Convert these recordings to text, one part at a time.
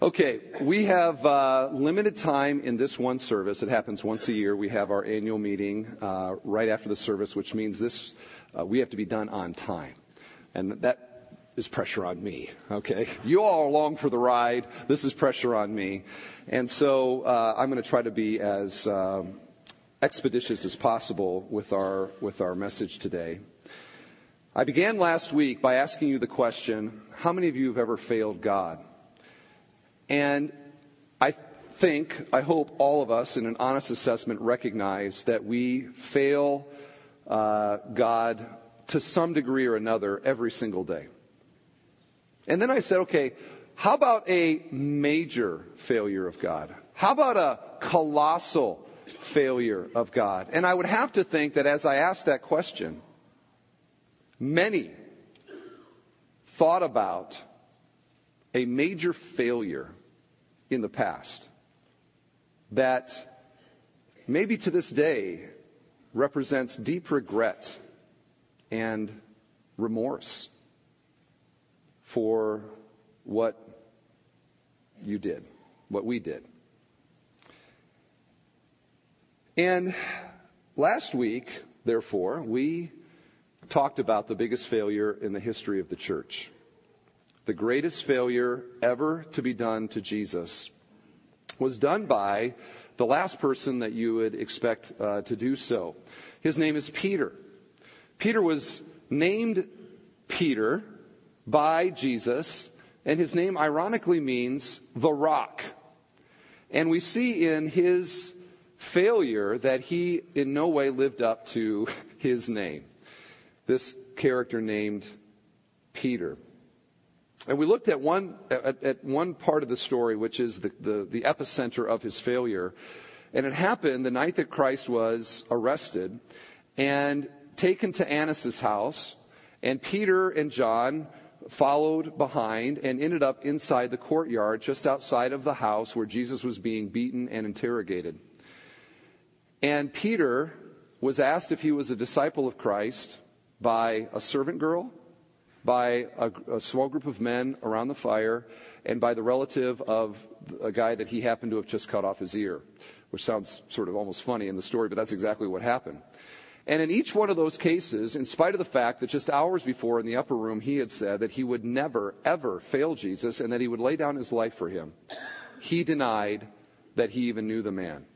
Okay, we have uh, limited time in this one service. It happens once a year. We have our annual meeting uh, right after the service, which means this uh, we have to be done on time, and that is pressure on me. Okay, you all are along for the ride. This is pressure on me, and so uh, I'm going to try to be as um, expeditious as possible with our with our message today. I began last week by asking you the question: How many of you have ever failed God? And I think, I hope all of us in an honest assessment recognize that we fail uh, God to some degree or another every single day. And then I said, okay, how about a major failure of God? How about a colossal failure of God? And I would have to think that as I asked that question, many thought about a major failure in the past that maybe to this day represents deep regret and remorse for what you did, what we did. And last week, therefore, we talked about the biggest failure in the history of the church the greatest failure ever to be done to Jesus was done by the last person that you would expect uh, to do so. His name is Peter. Peter was named Peter by Jesus, and his name ironically means the rock. And we see in his failure that he in no way lived up to his name. This character named Peter. And we looked at one, at, at one part of the story, which is the, the, the epicenter of his failure. And it happened the night that Christ was arrested and taken to Annas' house. And Peter and John followed behind and ended up inside the courtyard just outside of the house where Jesus was being beaten and interrogated. And Peter was asked if he was a disciple of Christ by a servant girl by a, a, small group of men around the fire and by the relative of a guy that he happened to have just cut off his ear, which sounds sort of almost funny in the story, but that's exactly what happened. And in each one of those cases, in spite of the fact that just hours before in the upper room he had said that he would never, ever fail Jesus and that he would lay down his life for him, he denied that he even knew the man.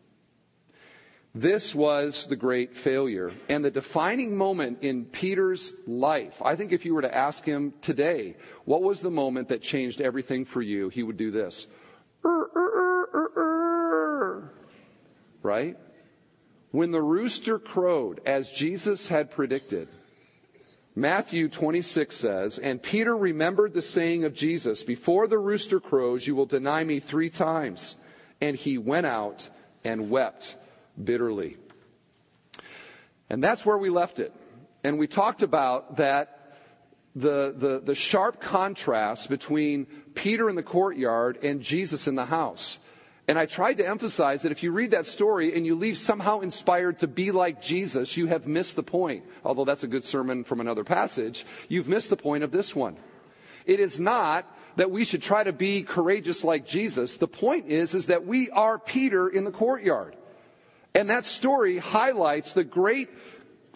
This was the great failure. And the defining moment in Peter's life, I think if you were to ask him today, what was the moment that changed everything for you, he would do this. Er, er, er, right? When the rooster crowed, as Jesus had predicted, Matthew 26 says, And Peter remembered the saying of Jesus, Before the rooster crows, you will deny me three times. And he went out and wept bitterly. And that's where we left it. And we talked about that the, the, the sharp contrast between Peter in the courtyard and Jesus in the house. And I tried to emphasize that if you read that story and you leave somehow inspired to be like Jesus, you have missed the point. Although that's a good sermon from another passage, you've missed the point of this one. It is not that we should try to be courageous like Jesus. The point is, is that we are Peter in the courtyard. And that story highlights the great,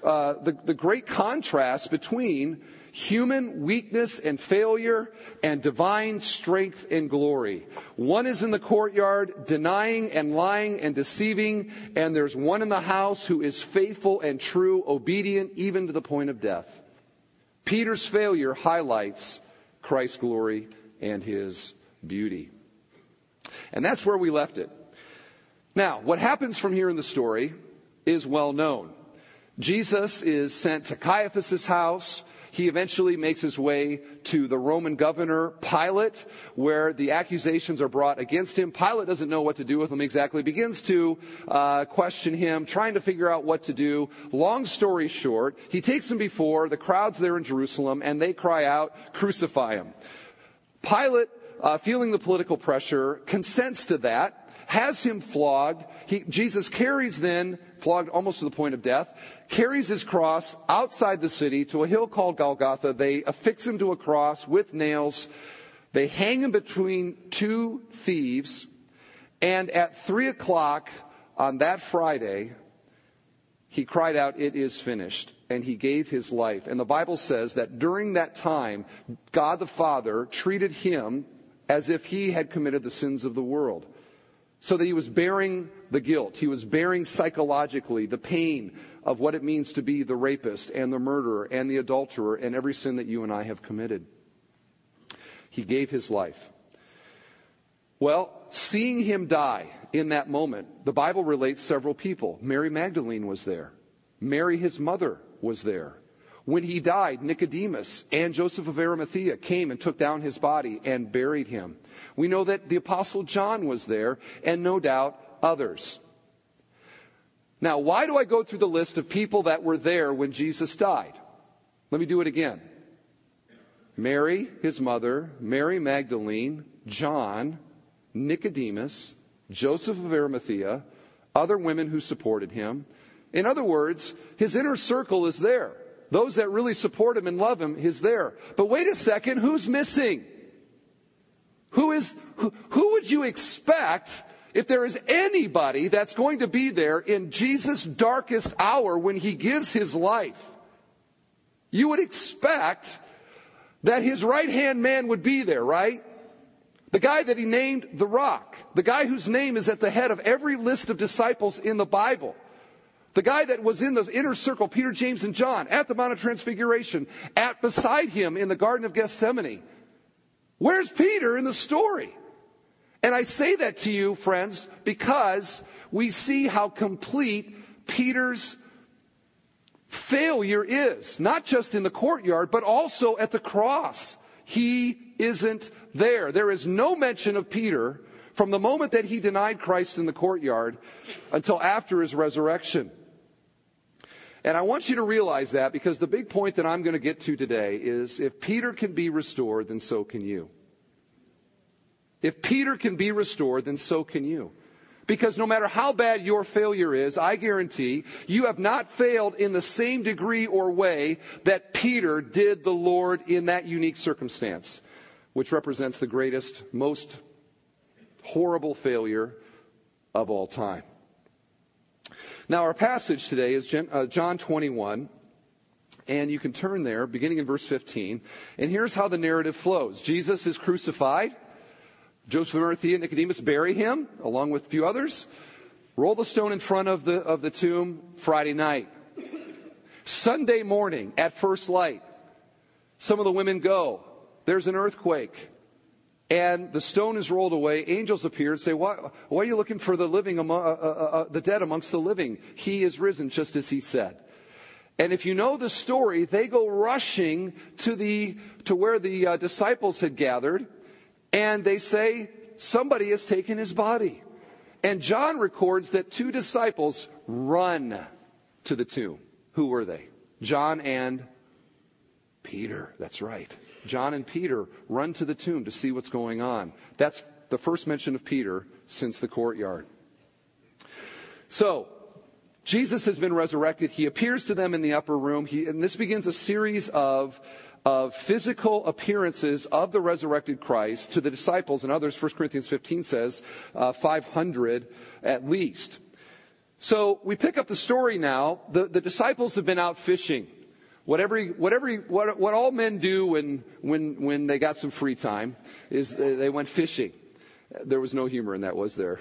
uh, the, the great contrast between human weakness and failure and divine strength and glory. One is in the courtyard denying and lying and deceiving, and there's one in the house who is faithful and true, obedient even to the point of death. Peter's failure highlights Christ's glory and his beauty. And that's where we left it. Now, what happens from here in the story is well known. Jesus is sent to Caiaphas' house. He eventually makes his way to the Roman governor, Pilate, where the accusations are brought against him. Pilate doesn't know what to do with him exactly, begins to uh, question him, trying to figure out what to do. Long story short, he takes him before the crowds there in Jerusalem, and they cry out, crucify him. Pilate, uh, feeling the political pressure, consents to that has him flogged. He, Jesus carries then, flogged almost to the point of death, carries his cross outside the city to a hill called Golgotha. They affix him to a cross with nails. They hang him between two thieves, and at three o'clock on that Friday, he cried out, It is finished. And he gave his life. And the Bible says that during that time, God the Father treated him as if he had committed the sins of the world. So that he was bearing the guilt. He was bearing psychologically the pain of what it means to be the rapist and the murderer and the adulterer and every sin that you and I have committed. He gave his life. Well, seeing him die in that moment, the Bible relates several people. Mary Magdalene was there. Mary, his mother, was there. When he died, Nicodemus and Joseph of Arimathea came and took down his body and buried him. We know that the Apostle John was there, and no doubt others. Now, why do I go through the list of people that were there when Jesus died? Let me do it again. Mary, his mother, Mary Magdalene, John, Nicodemus, Joseph of Arimathea, other women who supported him. In other words, his inner circle is there. Those that really support him and love him he's there. But wait a second, who's missing? Who is, who, who would you expect if there is anybody that's going to be there in Jesus' darkest hour when he gives his life? You would expect that his right hand man would be there, right? The guy that he named the rock. The guy whose name is at the head of every list of disciples in the Bible. The guy that was in the inner circle, Peter, James, and John, at the Mount of Transfiguration, at beside him in the Garden of Gethsemane. Where's Peter in the story? And I say that to you, friends, because we see how complete Peter's failure is, not just in the courtyard, but also at the cross. He isn't there. There is no mention of Peter from the moment that he denied Christ in the courtyard until after his resurrection. And I want you to realize that because the big point that I'm going to get to today is if Peter can be restored, then so can you. If Peter can be restored, then so can you. Because no matter how bad your failure is, I guarantee you have not failed in the same degree or way that Peter did the Lord in that unique circumstance which represents the greatest, most horrible failure of all time. Now, our passage today is uh, John 21, and you can turn there, beginning in verse 15. And here's how the narrative flows Jesus is crucified. Joseph and Arimathea and Nicodemus bury him, along with a few others. Roll the stone in front of the, of the tomb Friday night. Sunday morning at first light, some of the women go there's an earthquake. And the stone is rolled away. Angels appear and say, why, why are you looking for the living among, uh, uh, uh, the dead amongst the living? He is risen, just as he said. And if you know the story, they go rushing to the to where the uh, disciples had gathered, and they say somebody has taken his body. And John records that two disciples run to the tomb. Who were they? John and Peter. That's right. John and Peter run to the tomb to see what's going on. That's the first mention of Peter since the courtyard. So, Jesus has been resurrected. He appears to them in the upper room. He, and this begins a series of, of physical appearances of the resurrected Christ to the disciples and others. 1 Corinthians 15 says uh, 500 at least. So we pick up the story now. The, the disciples have been out fishing. What, every, what, every, what, what all men do when, when, when they got some free time is they went fishing. There was no humor in that, was there?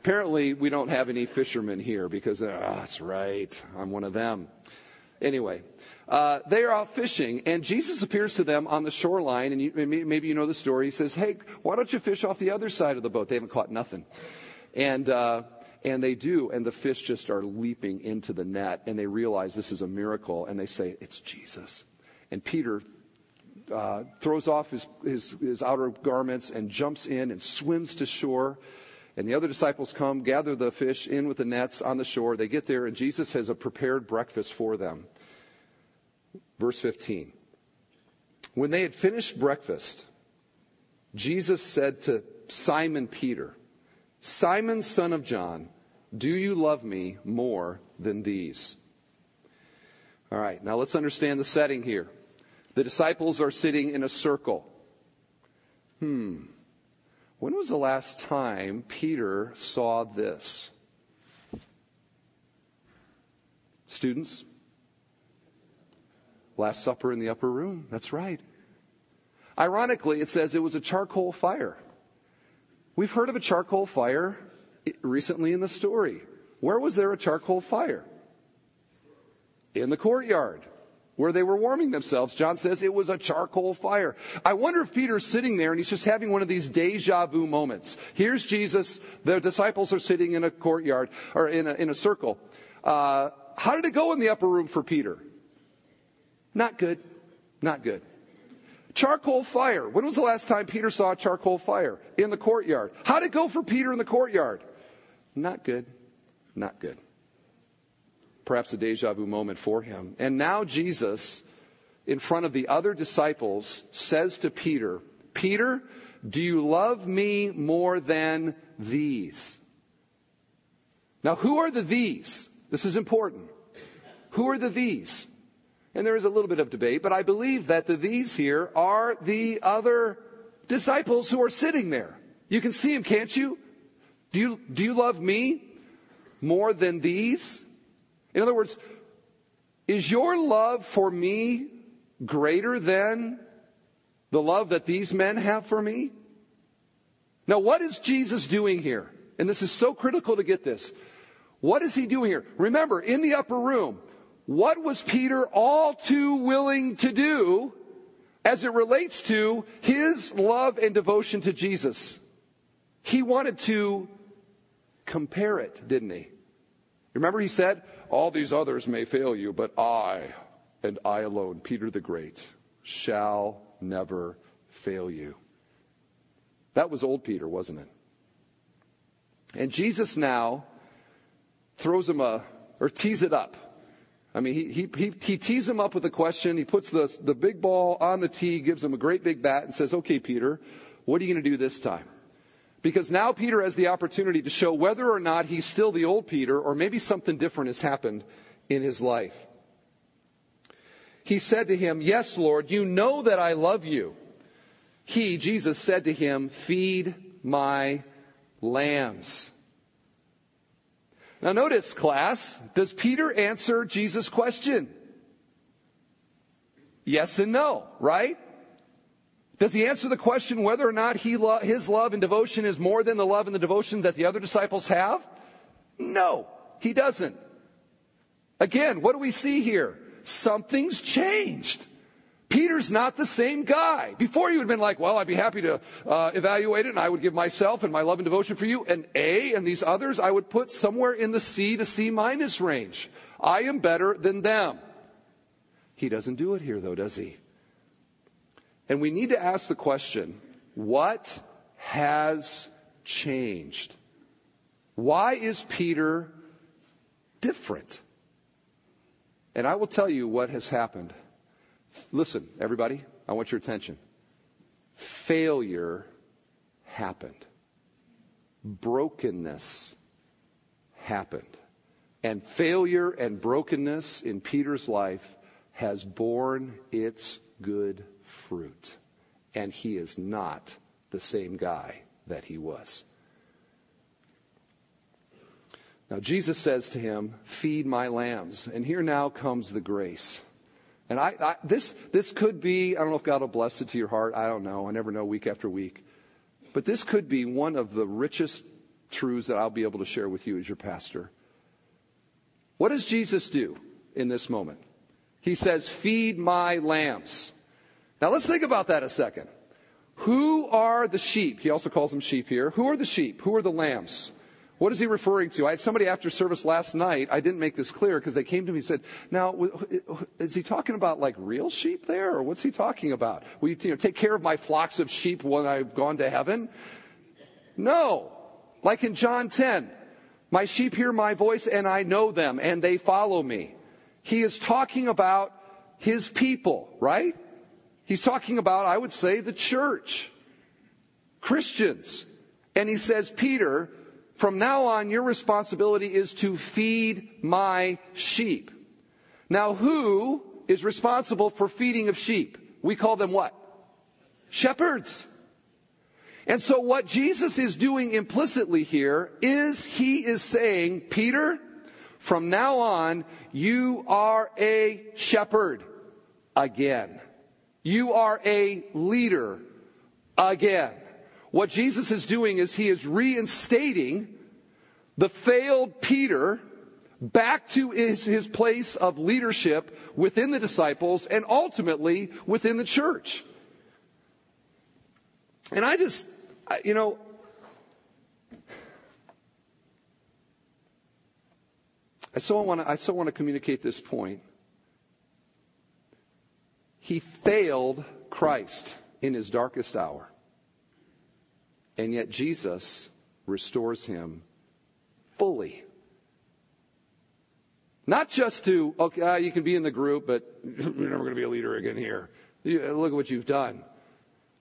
Apparently, we don't have any fishermen here because, oh, that's right, I'm one of them. Anyway, uh, they are out fishing, and Jesus appears to them on the shoreline, and you, maybe you know the story. He says, Hey, why don't you fish off the other side of the boat? They haven't caught nothing. And uh, and they do, and the fish just are leaping into the net, and they realize this is a miracle, and they say, It's Jesus. And Peter uh, throws off his, his, his outer garments and jumps in and swims to shore. And the other disciples come, gather the fish in with the nets on the shore. They get there, and Jesus has a prepared breakfast for them. Verse 15. When they had finished breakfast, Jesus said to Simon Peter, Simon, son of John, do you love me more than these? All right, now let's understand the setting here. The disciples are sitting in a circle. Hmm. When was the last time Peter saw this? Students? Last Supper in the upper room. That's right. Ironically, it says it was a charcoal fire. We've heard of a charcoal fire recently in the story. Where was there a charcoal fire? In the courtyard where they were warming themselves. John says it was a charcoal fire. I wonder if Peter's sitting there and he's just having one of these deja vu moments. Here's Jesus. The disciples are sitting in a courtyard or in a, in a circle. Uh, how did it go in the upper room for Peter? Not good. Not good. Charcoal fire. When was the last time Peter saw a charcoal fire? In the courtyard. How'd it go for Peter in the courtyard? Not good. Not good. Perhaps a deja vu moment for him. And now Jesus, in front of the other disciples, says to Peter, Peter, do you love me more than these? Now, who are the these? This is important. Who are the these? And there is a little bit of debate, but I believe that the these here are the other disciples who are sitting there. You can see them, can't you? Do you, do you love me more than these? In other words, is your love for me greater than the love that these men have for me? Now, what is Jesus doing here? And this is so critical to get this. What is he doing here? Remember, in the upper room, what was Peter all too willing to do as it relates to his love and devotion to Jesus? He wanted to compare it, didn't he? Remember, he said, All these others may fail you, but I, and I alone, Peter the Great, shall never fail you. That was old Peter, wasn't it? And Jesus now throws him a, or tees it up. I mean, he, he, he, he tees him up with a question. He puts the, the big ball on the tee, gives him a great big bat, and says, Okay, Peter, what are you going to do this time? Because now Peter has the opportunity to show whether or not he's still the old Peter or maybe something different has happened in his life. He said to him, Yes, Lord, you know that I love you. He, Jesus, said to him, Feed my lambs. Now, notice, class, does Peter answer Jesus' question? Yes and no, right? Does he answer the question whether or not he lo- his love and devotion is more than the love and the devotion that the other disciples have? No, he doesn't. Again, what do we see here? Something's changed. Peter's not the same guy. Before you have been like, well, I'd be happy to uh, evaluate it and I would give myself and my love and devotion for you an A and these others I would put somewhere in the C to C minus range. I am better than them. He doesn't do it here though, does he? And we need to ask the question, what has changed? Why is Peter different? And I will tell you what has happened. Listen, everybody, I want your attention. Failure happened. Brokenness happened. And failure and brokenness in Peter's life has borne its good fruit. And he is not the same guy that he was. Now, Jesus says to him, Feed my lambs. And here now comes the grace. And I, I, this, this could be, I don't know if God will bless it to your heart. I don't know. I never know week after week. But this could be one of the richest truths that I'll be able to share with you as your pastor. What does Jesus do in this moment? He says, Feed my lambs. Now let's think about that a second. Who are the sheep? He also calls them sheep here. Who are the sheep? Who are the lambs? What is he referring to? I had somebody after service last night. I didn't make this clear because they came to me and said, "Now, is he talking about like real sheep there, or what's he talking about? Will you, you know, take care of my flocks of sheep when I've gone to heaven?" No, like in John 10, my sheep hear my voice and I know them and they follow me. He is talking about his people, right? He's talking about, I would say, the church, Christians. And he says, Peter, from now on, your responsibility is to feed my sheep. Now, who is responsible for feeding of sheep? we call them what? Shepherds. And so what Jesus is doing implicitly here is he is saying, Peter, from now on, you are a shepherd again. You are a leader again. What Jesus is doing is he is reinstating the failed Peter back to his, his place of leadership within the disciples and ultimately within the church. And I just, you know, I so want to, I so want to communicate this point. He failed Christ in his darkest hour. And yet Jesus restores him fully. Not just to, okay, uh, you can be in the group, but you're never going to be a leader again here. look at what you've done.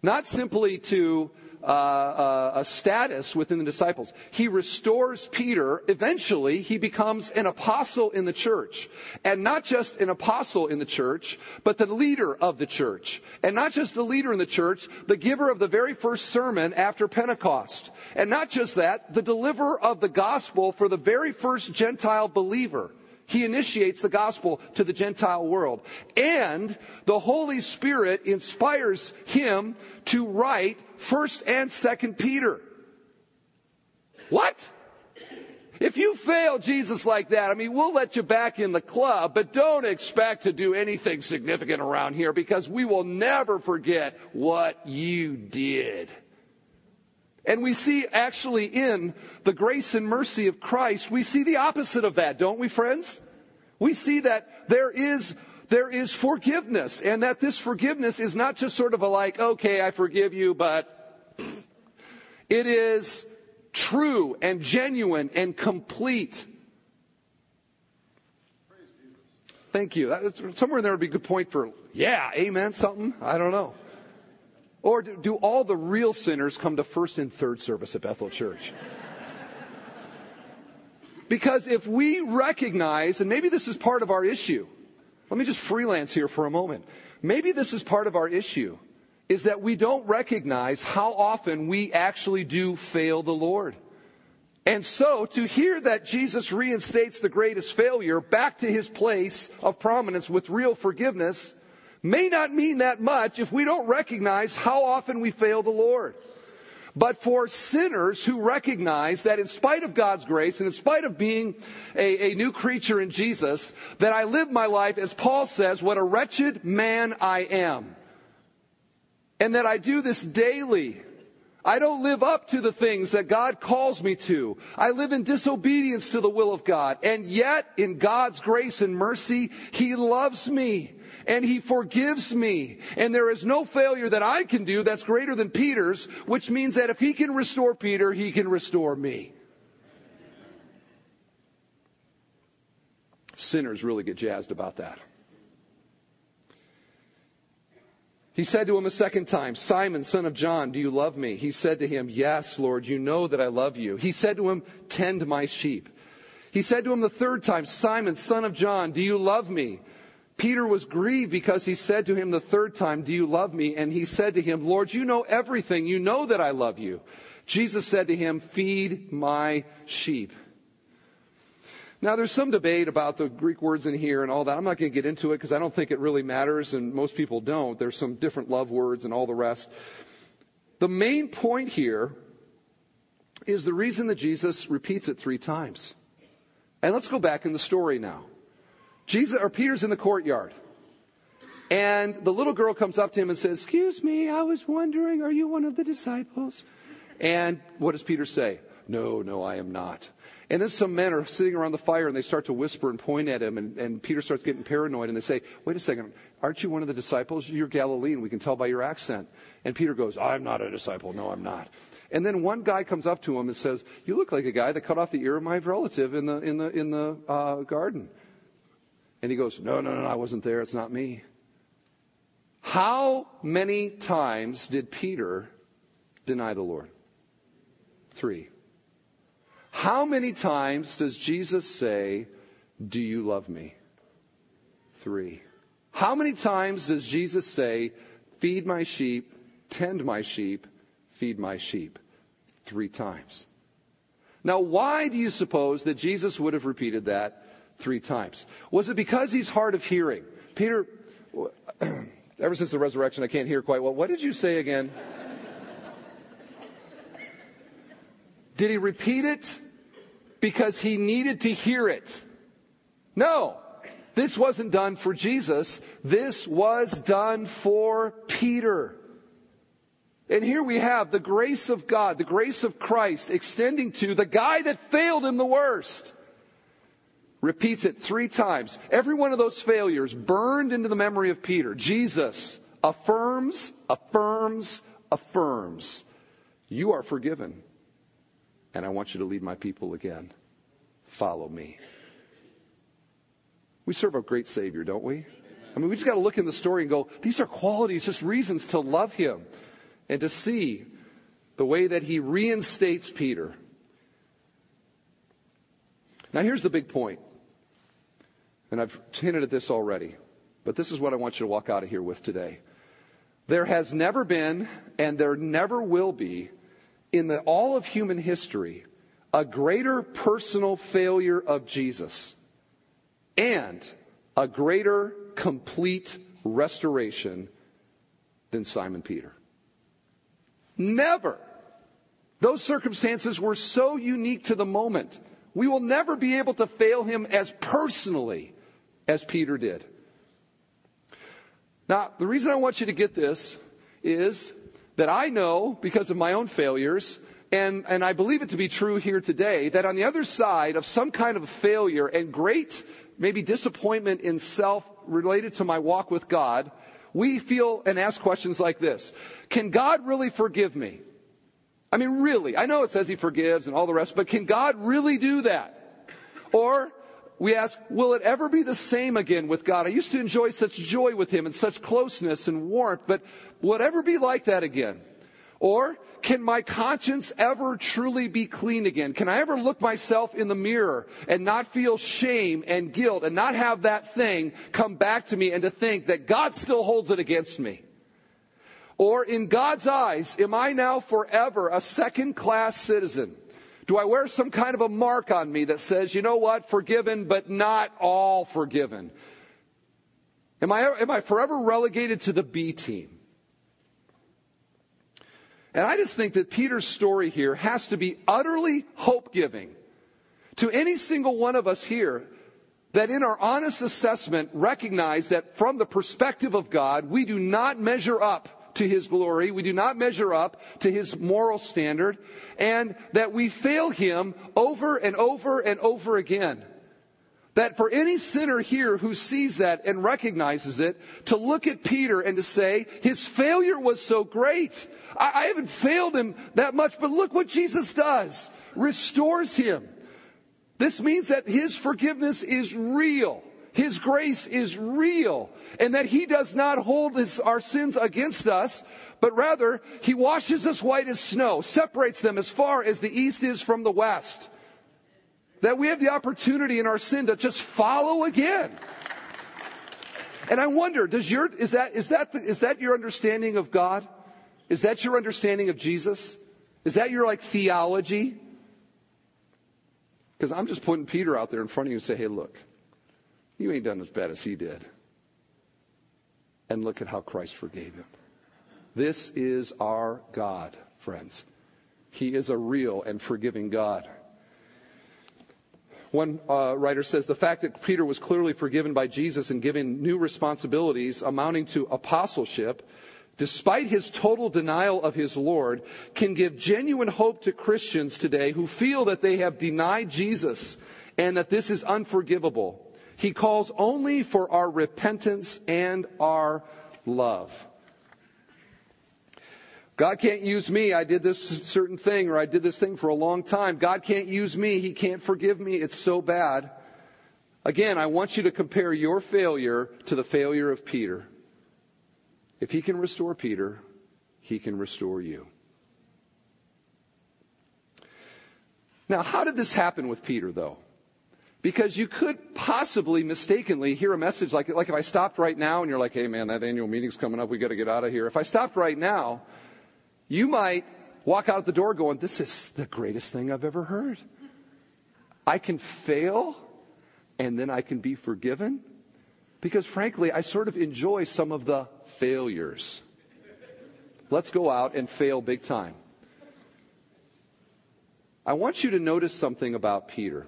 Not simply to uh, uh, a status within the disciples. He restores Peter. Eventually, he becomes an apostle in the church. And not just an apostle in the church, but the leader of the church. And not just the leader in the church, the giver of the very first sermon after Pentecost. And not just that, the deliverer of the gospel for the very first Gentile believer. He initiates the gospel to the Gentile world. And the Holy Spirit inspires him to write 1st and 2nd Peter. What? If you fail Jesus like that, I mean, we'll let you back in the club, but don't expect to do anything significant around here because we will never forget what you did. And we see actually in the grace and mercy of Christ, we see the opposite of that, don't we, friends? We see that there is there is forgiveness and that this forgiveness is not just sort of a like, okay, I forgive you, but it is true and genuine and complete. Thank you. Somewhere there would be a good point for, yeah, amen, something. I don't know. Or do, do all the real sinners come to first and third service at Bethel Church? because if we recognize, and maybe this is part of our issue, let me just freelance here for a moment. Maybe this is part of our issue, is that we don't recognize how often we actually do fail the Lord. And so to hear that Jesus reinstates the greatest failure back to his place of prominence with real forgiveness may not mean that much if we don't recognize how often we fail the Lord. But for sinners who recognize that in spite of God's grace and in spite of being a, a, new creature in Jesus, that I live my life, as Paul says, what a wretched man I am. And that I do this daily. I don't live up to the things that God calls me to. I live in disobedience to the will of God. And yet, in God's grace and mercy, He loves me and he forgives me. And there is no failure that I can do that's greater than Peter's, which means that if he can restore Peter, he can restore me. Sinners really get jazzed about that. He said to him a second time, Simon, son of John, do you love me? He said to him, Yes, Lord, you know that I love you. He said to him, Tend my sheep. He said to him the third time, Simon, son of John, do you love me? Peter was grieved because he said to him the third time, Do you love me? And he said to him, Lord, you know everything. You know that I love you. Jesus said to him, Feed my sheep. Now, there's some debate about the Greek words in here and all that. I'm not going to get into it because I don't think it really matters, and most people don't. There's some different love words and all the rest. The main point here is the reason that Jesus repeats it three times. And let's go back in the story now. Jesus or Peter's in the courtyard. And the little girl comes up to him and says, Excuse me, I was wondering, are you one of the disciples? And what does Peter say? No, no, I am not. And then some men are sitting around the fire and they start to whisper and point at him. And, and Peter starts getting paranoid and they say, Wait a second, aren't you one of the disciples? You're Galilean. We can tell by your accent. And Peter goes, I'm not a disciple. No, I'm not. And then one guy comes up to him and says, You look like a guy that cut off the ear of my relative in the, in the, in the uh, garden. And he goes, No, no, no, I wasn't there. It's not me. How many times did Peter deny the Lord? Three. How many times does Jesus say, Do you love me? Three. How many times does Jesus say, feed my sheep, tend my sheep, feed my sheep. Three times. Now, why do you suppose that Jesus would have repeated that three times? Was it because he's hard of hearing? Peter, ever since the resurrection, I can't hear quite well. What did you say again? Did he repeat it because he needed to hear it? No. This wasn't done for Jesus. This was done for Peter. And here we have the grace of God, the grace of Christ extending to the guy that failed him the worst. Repeats it three times. Every one of those failures burned into the memory of Peter. Jesus affirms, affirms, affirms. You are forgiven. And I want you to lead my people again. Follow me. We serve a great Savior, don't we? I mean, we just got to look in the story and go, these are qualities, just reasons to love Him and to see the way that He reinstates Peter. Now, here's the big point. And I've hinted at this already, but this is what I want you to walk out of here with today. There has never been, and there never will be, in the, all of human history, a greater personal failure of Jesus and a greater complete restoration than Simon Peter. Never. Those circumstances were so unique to the moment. We will never be able to fail him as personally as Peter did. Now, the reason I want you to get this is that I know, because of my own failures, and, and I believe it to be true here today, that on the other side of some kind of failure and great maybe disappointment in self related to my walk with God, we feel and ask questions like this Can God really forgive me? I mean, really, I know it says He forgives and all the rest, but can God really do that? Or we ask, will it ever be the same again with God? I used to enjoy such joy with Him and such closeness and warmth, but will it ever be like that again? Or can my conscience ever truly be clean again? Can I ever look myself in the mirror and not feel shame and guilt and not have that thing come back to me and to think that God still holds it against me? Or in God's eyes, am I now forever a second class citizen? Do I wear some kind of a mark on me that says, you know what, forgiven, but not all forgiven? Am I, am I forever relegated to the B team? And I just think that Peter's story here has to be utterly hope giving to any single one of us here that in our honest assessment recognize that from the perspective of God, we do not measure up to his glory. We do not measure up to his moral standard and that we fail him over and over and over again. That for any sinner here who sees that and recognizes it, to look at Peter and to say, his failure was so great. I, I haven't failed him that much, but look what Jesus does. Restores him. This means that his forgiveness is real. His grace is real and that he does not hold his, our sins against us, but rather he washes us white as snow, separates them as far as the east is from the west that we have the opportunity in our sin to just follow again. And I wonder, does your, is that, is that, is that your understanding of God? Is that your understanding of Jesus? Is that your like theology? Because I'm just putting Peter out there in front of you and say, hey, look, you ain't done as bad as he did. And look at how Christ forgave him. This is our God, friends. He is a real and forgiving God. One uh, writer says the fact that Peter was clearly forgiven by Jesus and given new responsibilities amounting to apostleship, despite his total denial of his Lord, can give genuine hope to Christians today who feel that they have denied Jesus and that this is unforgivable. He calls only for our repentance and our love. God can't use me. I did this certain thing or I did this thing for a long time. God can't use me. He can't forgive me. It's so bad. Again, I want you to compare your failure to the failure of Peter. If he can restore Peter, he can restore you. Now, how did this happen with Peter, though? Because you could possibly mistakenly hear a message like, like if I stopped right now and you're like, hey man, that annual meeting's coming up, we got to get out of here. If I stopped right now, you might walk out the door going, this is the greatest thing I've ever heard. I can fail and then I can be forgiven. Because frankly, I sort of enjoy some of the failures. Let's go out and fail big time. I want you to notice something about Peter.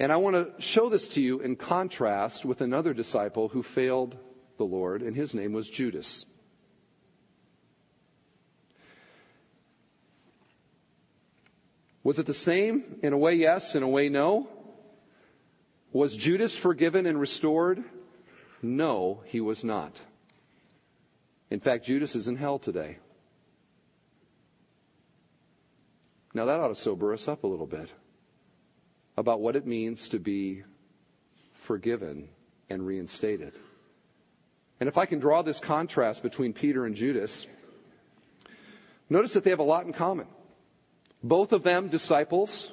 And I want to show this to you in contrast with another disciple who failed the Lord, and his name was Judas. Was it the same? In a way, yes. In a way, no. Was Judas forgiven and restored? No, he was not. In fact, Judas is in hell today. Now, that ought to sober us up a little bit about what it means to be forgiven and reinstated. And if I can draw this contrast between Peter and Judas, notice that they have a lot in common. Both of them disciples,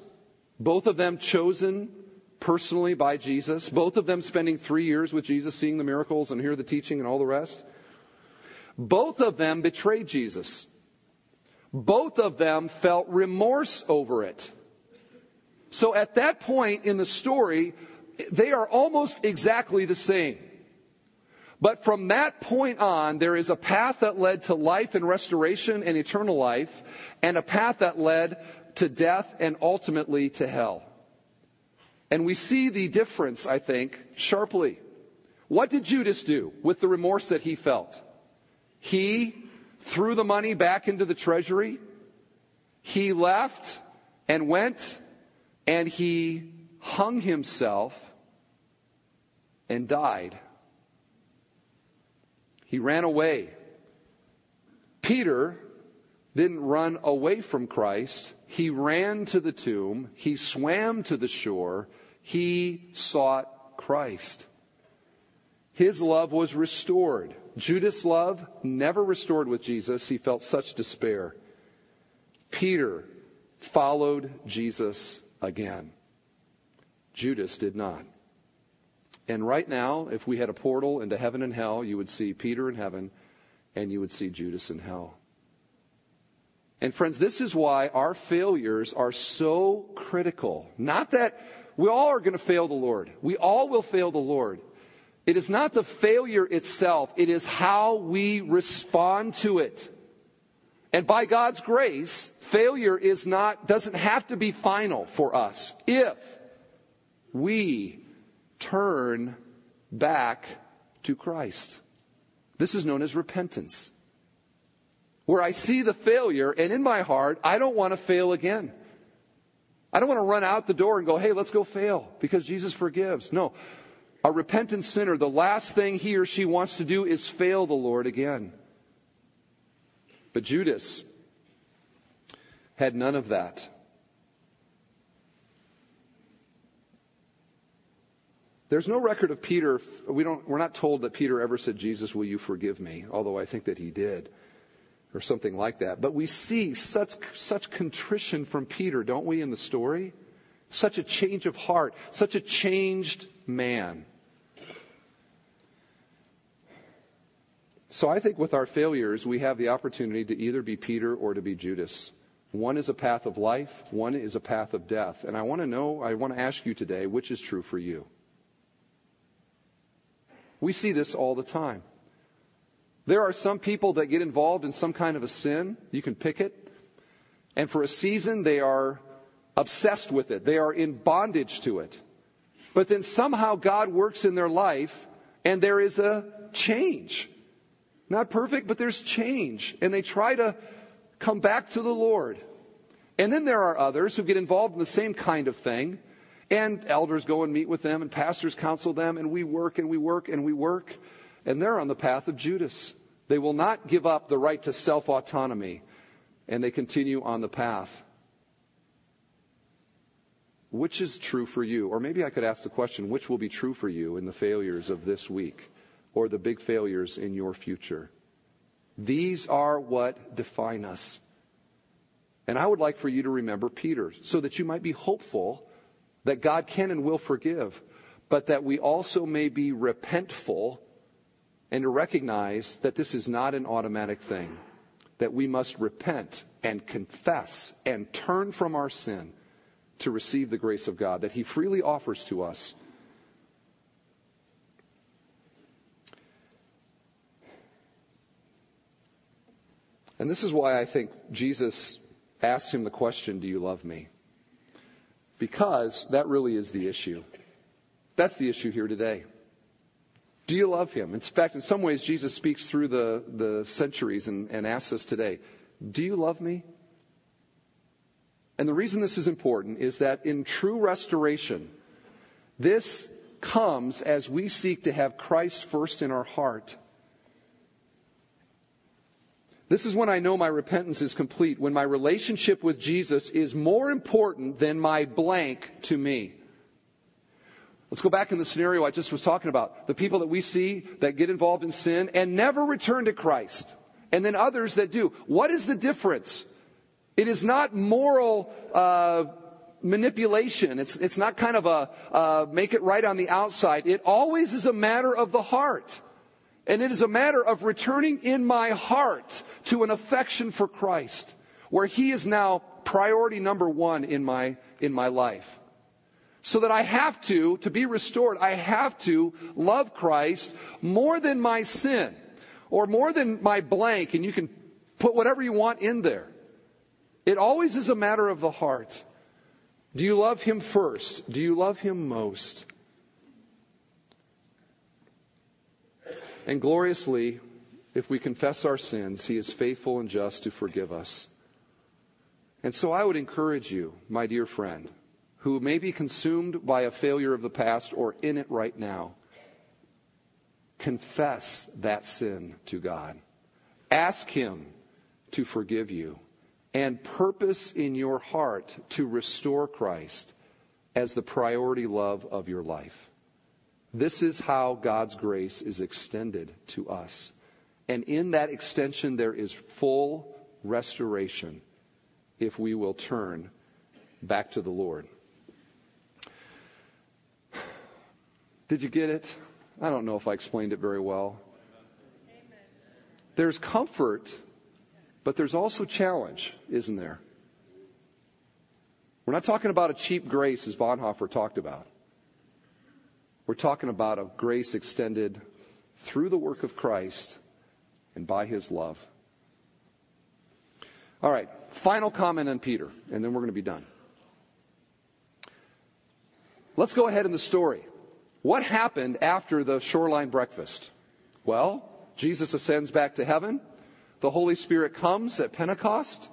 both of them chosen personally by Jesus, both of them spending three years with Jesus, seeing the miracles and hear the teaching and all the rest. Both of them betrayed Jesus. Both of them felt remorse over it. So at that point in the story, they are almost exactly the same. But from that point on, there is a path that led to life and restoration and eternal life, and a path that led to death and ultimately to hell. And we see the difference, I think, sharply. What did Judas do with the remorse that he felt? He threw the money back into the treasury. He left and went and he hung himself and died. He ran away. Peter didn't run away from Christ. He ran to the tomb. He swam to the shore. He sought Christ. His love was restored. Judas' love never restored with Jesus. He felt such despair. Peter followed Jesus again. Judas did not. And right now, if we had a portal into heaven and hell, you would see Peter in heaven and you would see Judas in hell. And friends, this is why our failures are so critical. Not that we all are going to fail the Lord. We all will fail the Lord. It is not the failure itself, it is how we respond to it. And by God's grace, failure is not, doesn't have to be final for us if we turn back to Christ. This is known as repentance. Where I see the failure, and in my heart, I don't want to fail again. I don't want to run out the door and go, hey, let's go fail because Jesus forgives. No. A repentant sinner, the last thing he or she wants to do is fail the Lord again. But Judas had none of that. There's no record of Peter. We don't, we're not told that Peter ever said, Jesus, will you forgive me? Although I think that he did, or something like that. But we see such, such contrition from Peter, don't we, in the story? Such a change of heart, such a changed man. So I think with our failures, we have the opportunity to either be Peter or to be Judas. One is a path of life, one is a path of death. And I want to know, I want to ask you today, which is true for you? We see this all the time. There are some people that get involved in some kind of a sin. You can pick it. And for a season, they are obsessed with it. They are in bondage to it. But then somehow God works in their life and there is a change. Not perfect, but there's change. And they try to come back to the Lord. And then there are others who get involved in the same kind of thing and elders go and meet with them, and pastors counsel them, and we work and we work and we work. And they're on the path of Judas. They will not give up the right to self autonomy, and they continue on the path. Which is true for you? Or maybe I could ask the question which will be true for you in the failures of this week or the big failures in your future? These are what define us. And I would like for you to remember Peter so that you might be hopeful that God can and will forgive, but that we also may be repentful and to recognize that this is not an automatic thing, that we must repent and confess and turn from our sin to receive the grace of God that He freely offers to us. And this is why I think Jesus asked him the question, Do you love me? Because that really is the issue. That's the issue here today. Do you love him? In fact, in some ways, Jesus speaks through the, the centuries and, and asks us today, Do you love me? And the reason this is important is that in true restoration, this comes as we seek to have Christ first in our heart. This is when I know my repentance is complete, when my relationship with Jesus is more important than my blank to me. Let's go back in the scenario I just was talking about. The people that we see that get involved in sin and never return to Christ, and then others that do. What is the difference? It is not moral uh, manipulation. It's, it's not kind of a uh, make it right on the outside. It always is a matter of the heart. And it is a matter of returning in my heart to an affection for Christ, where He is now priority number one in my, in my life. So that I have to, to be restored, I have to love Christ more than my sin or more than my blank, and you can put whatever you want in there. It always is a matter of the heart. Do you love him first? Do you love him most? And gloriously, if we confess our sins, he is faithful and just to forgive us. And so I would encourage you, my dear friend, who may be consumed by a failure of the past or in it right now, confess that sin to God. Ask him to forgive you and purpose in your heart to restore Christ as the priority love of your life. This is how God's grace is extended to us. And in that extension, there is full restoration if we will turn back to the Lord. Did you get it? I don't know if I explained it very well. There's comfort but there's also challenge, isn't there? We're not talking about a cheap grace as Bonhoeffer talked about. We're talking about a grace extended through the work of Christ and by his love. All right, final comment on Peter, and then we're going to be done. Let's go ahead in the story. What happened after the shoreline breakfast? Well, Jesus ascends back to heaven. The Holy Spirit comes at Pentecost.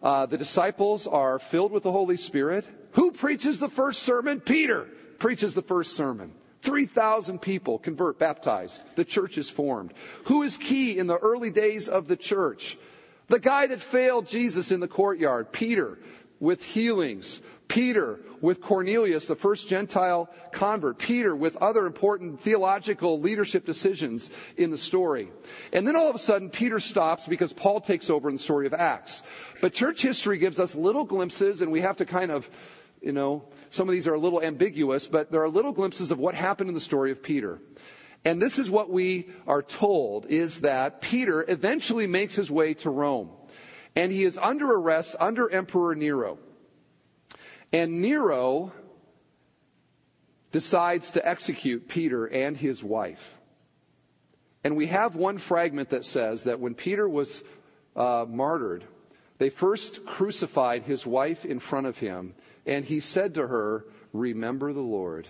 Uh, the disciples are filled with the Holy Spirit. Who preaches the first sermon? Peter preaches the first sermon. 3,000 people convert, baptized. The church is formed. Who is key in the early days of the church? The guy that failed Jesus in the courtyard, Peter, with healings. Peter with Cornelius, the first Gentile convert. Peter with other important theological leadership decisions in the story. And then all of a sudden, Peter stops because Paul takes over in the story of Acts. But church history gives us little glimpses, and we have to kind of, you know, some of these are a little ambiguous, but there are little glimpses of what happened in the story of Peter. And this is what we are told is that Peter eventually makes his way to Rome. And he is under arrest under Emperor Nero. And Nero decides to execute Peter and his wife. And we have one fragment that says that when Peter was uh, martyred, they first crucified his wife in front of him, and he said to her, Remember the Lord.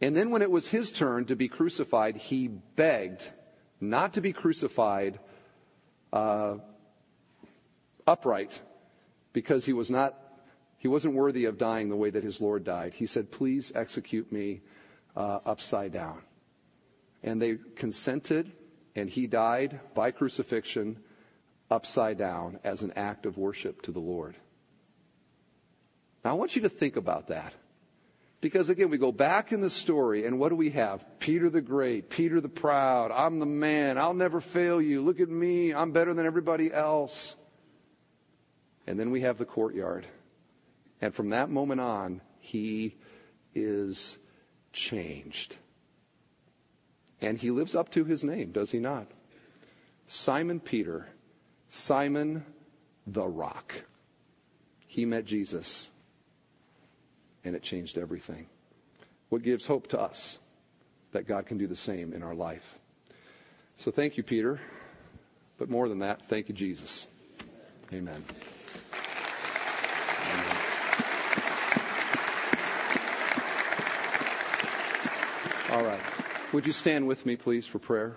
And then when it was his turn to be crucified, he begged not to be crucified uh, upright because he was not he wasn't worthy of dying the way that his Lord died. He said, Please execute me uh, upside down. And they consented, and he died by crucifixion upside down as an act of worship to the Lord. Now, I want you to think about that. Because again, we go back in the story, and what do we have? Peter the Great, Peter the Proud, I'm the man, I'll never fail you, look at me, I'm better than everybody else. And then we have the courtyard And from that moment on, he is changed. And he lives up to his name, does he not? Simon Peter, Simon the Rock. He met Jesus, and it changed everything. What gives hope to us that God can do the same in our life. So thank you, Peter. But more than that, thank you, Jesus. Amen. All right. Would you stand with me, please, for prayer?